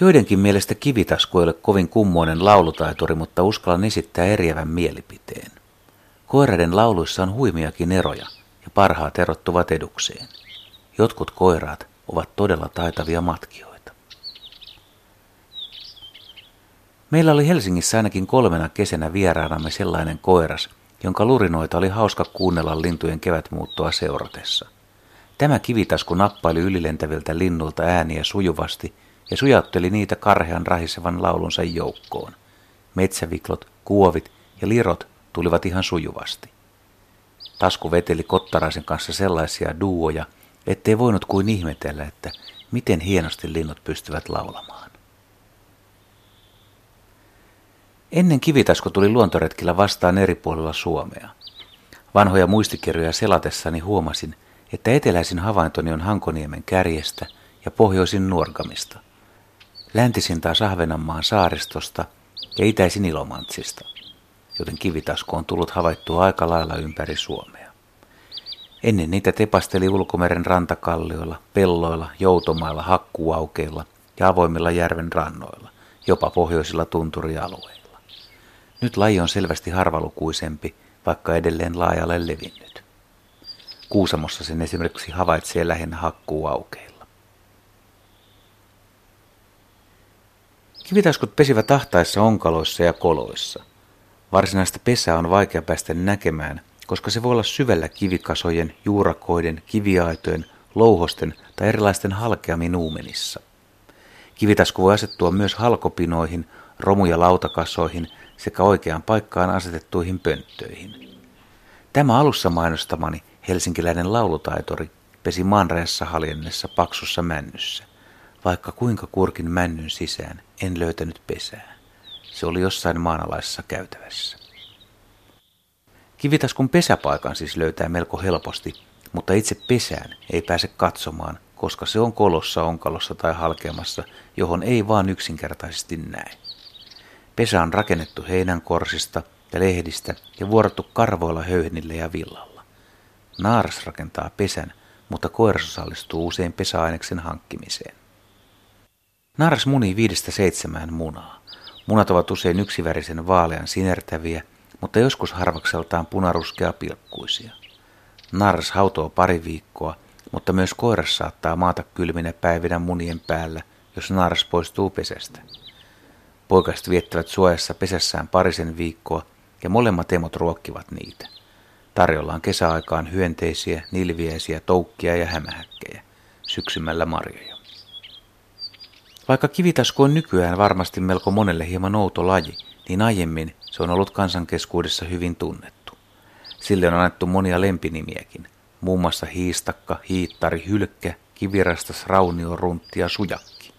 Joidenkin mielestä kivitasku ei ole kovin kummoinen laulutaituri, mutta uskallan esittää eriävän mielipiteen. Koiraiden lauluissa on huimiakin eroja, ja parhaat erottuvat edukseen. Jotkut koiraat ovat todella taitavia matkijoita. Meillä oli Helsingissä ainakin kolmena kesänä vieraanamme sellainen koiras, jonka lurinoita oli hauska kuunnella lintujen kevätmuuttoa seuratessa. Tämä kivitasku nappaili ylilentäviltä linnulta ääniä sujuvasti ja sujautteli niitä karhean rahisevan laulunsa joukkoon. Metsäviklot, kuovit ja lirot tulivat ihan sujuvasti. Tasku veteli kottaraisen kanssa sellaisia duoja, ettei voinut kuin ihmetellä, että miten hienosti linnut pystyvät laulamaan. Ennen kivitasku tuli luontoretkillä vastaan eri puolilla Suomea. Vanhoja muistikirjoja selatessani huomasin, että eteläisin havaintoni on Hankoniemen kärjestä ja pohjoisin Nuorgamista. Läntisin taas Ahvenanmaan saaristosta ja itäisin Ilomantsista, joten kivitasku on tullut havaittua aika lailla ympäri Suomea. Ennen niitä tepasteli ulkomeren rantakallioilla, pelloilla, joutomailla, hakkuaukeilla ja avoimilla järven rannoilla, jopa pohjoisilla tunturialueilla. Nyt laji on selvästi harvalukuisempi, vaikka edelleen laajalle levinnyt. Kuusamossa sen esimerkiksi havaitsee lähinnä hakkuuaukeilla. Kivitaskut pesivät tahtaissa onkaloissa ja koloissa. Varsinaista pesää on vaikea päästä näkemään, koska se voi olla syvällä kivikasojen, juurakoiden, kiviaitojen, louhosten tai erilaisten halkeamin uumenissa. Kivitasku voi asettua myös halkopinoihin, romu- ja lautakasoihin sekä oikeaan paikkaan asetettuihin pönttöihin. Tämä alussa mainostamani helsinkiläinen laulutaitori pesi maanrajassa haljennessa paksussa männyssä. Vaikka kuinka kurkin männyn sisään, en löytänyt pesää. Se oli jossain maanalaisessa käytävässä. Kivitaskun pesäpaikan siis löytää melko helposti, mutta itse pesään ei pääse katsomaan, koska se on kolossa, onkalossa tai halkeamassa, johon ei vaan yksinkertaisesti näe. Pesä on rakennettu heinänkorsista ja lehdistä ja vuorattu karvoilla höyhenille ja villalla. Naaras rakentaa pesän, mutta koiras osallistuu usein pesäaineksen hankkimiseen. Naaras munii viidestä seitsemään munaa. Munat ovat usein yksivärisen vaalean sinertäviä, mutta joskus harvakseltaan punaruskea pilkkuisia. Naaras hautoo pari viikkoa, mutta myös koiras saattaa maata kylminä päivinä munien päällä, jos naaras poistuu pesästä. Poikaset viettävät suojassa pesässään parisen viikkoa ja molemmat emot ruokkivat niitä. Tarjolla on kesäaikaan hyönteisiä, nilviäisiä, toukkia ja hämähäkkejä, syksymällä marjoja. Vaikka kivitasku on nykyään varmasti melko monelle hieman outo laji, niin aiemmin se on ollut kansankeskuudessa hyvin tunnettu. Sille on annettu monia lempinimiäkin, muun muassa hiistakka, hiittari, hylkkä, kivirastas, raunio, runtti ja sujakki.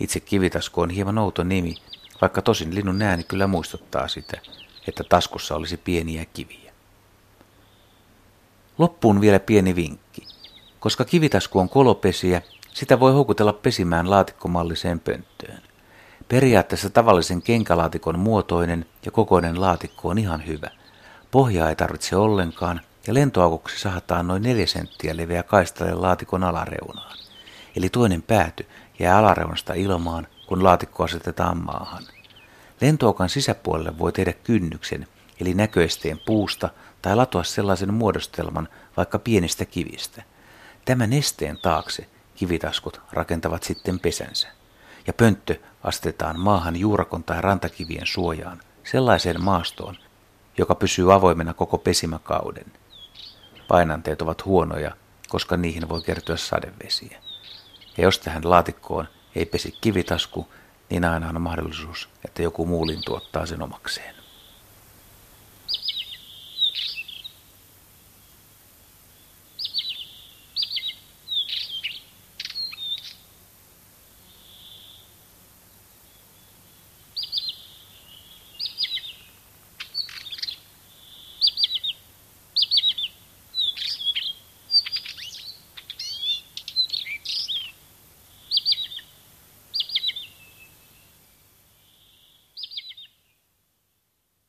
Itse kivitasku on hieman outo nimi, vaikka tosin linnun ääni kyllä muistuttaa sitä, että taskussa olisi pieniä kiviä. Loppuun vielä pieni vinkki. Koska kivitasku on kolopesiä, sitä voi houkutella pesimään laatikkomalliseen pönttöön. Periaatteessa tavallisen kenkälaatikon muotoinen ja kokoinen laatikko on ihan hyvä. Pohjaa ei tarvitse ollenkaan ja lentoaukoksi sahataan noin 4 senttiä leveä kaistalle laatikon alareunaan. Eli toinen pääty jää alareunasta ilmaan, kun laatikko asetetaan maahan. Lentoaukan sisäpuolelle voi tehdä kynnyksen, eli näköisteen puusta tai latoa sellaisen muodostelman vaikka pienistä kivistä. Tämän nesteen taakse kivitaskut rakentavat sitten pesänsä. Ja pönttö astetaan maahan juurakon tai rantakivien suojaan, sellaiseen maastoon, joka pysyy avoimena koko pesimäkauden. Painanteet ovat huonoja, koska niihin voi kertyä sadevesiä. Ja jos tähän laatikkoon ei pesi kivitasku, niin aina on mahdollisuus, että joku muu lintu ottaa sen omakseen.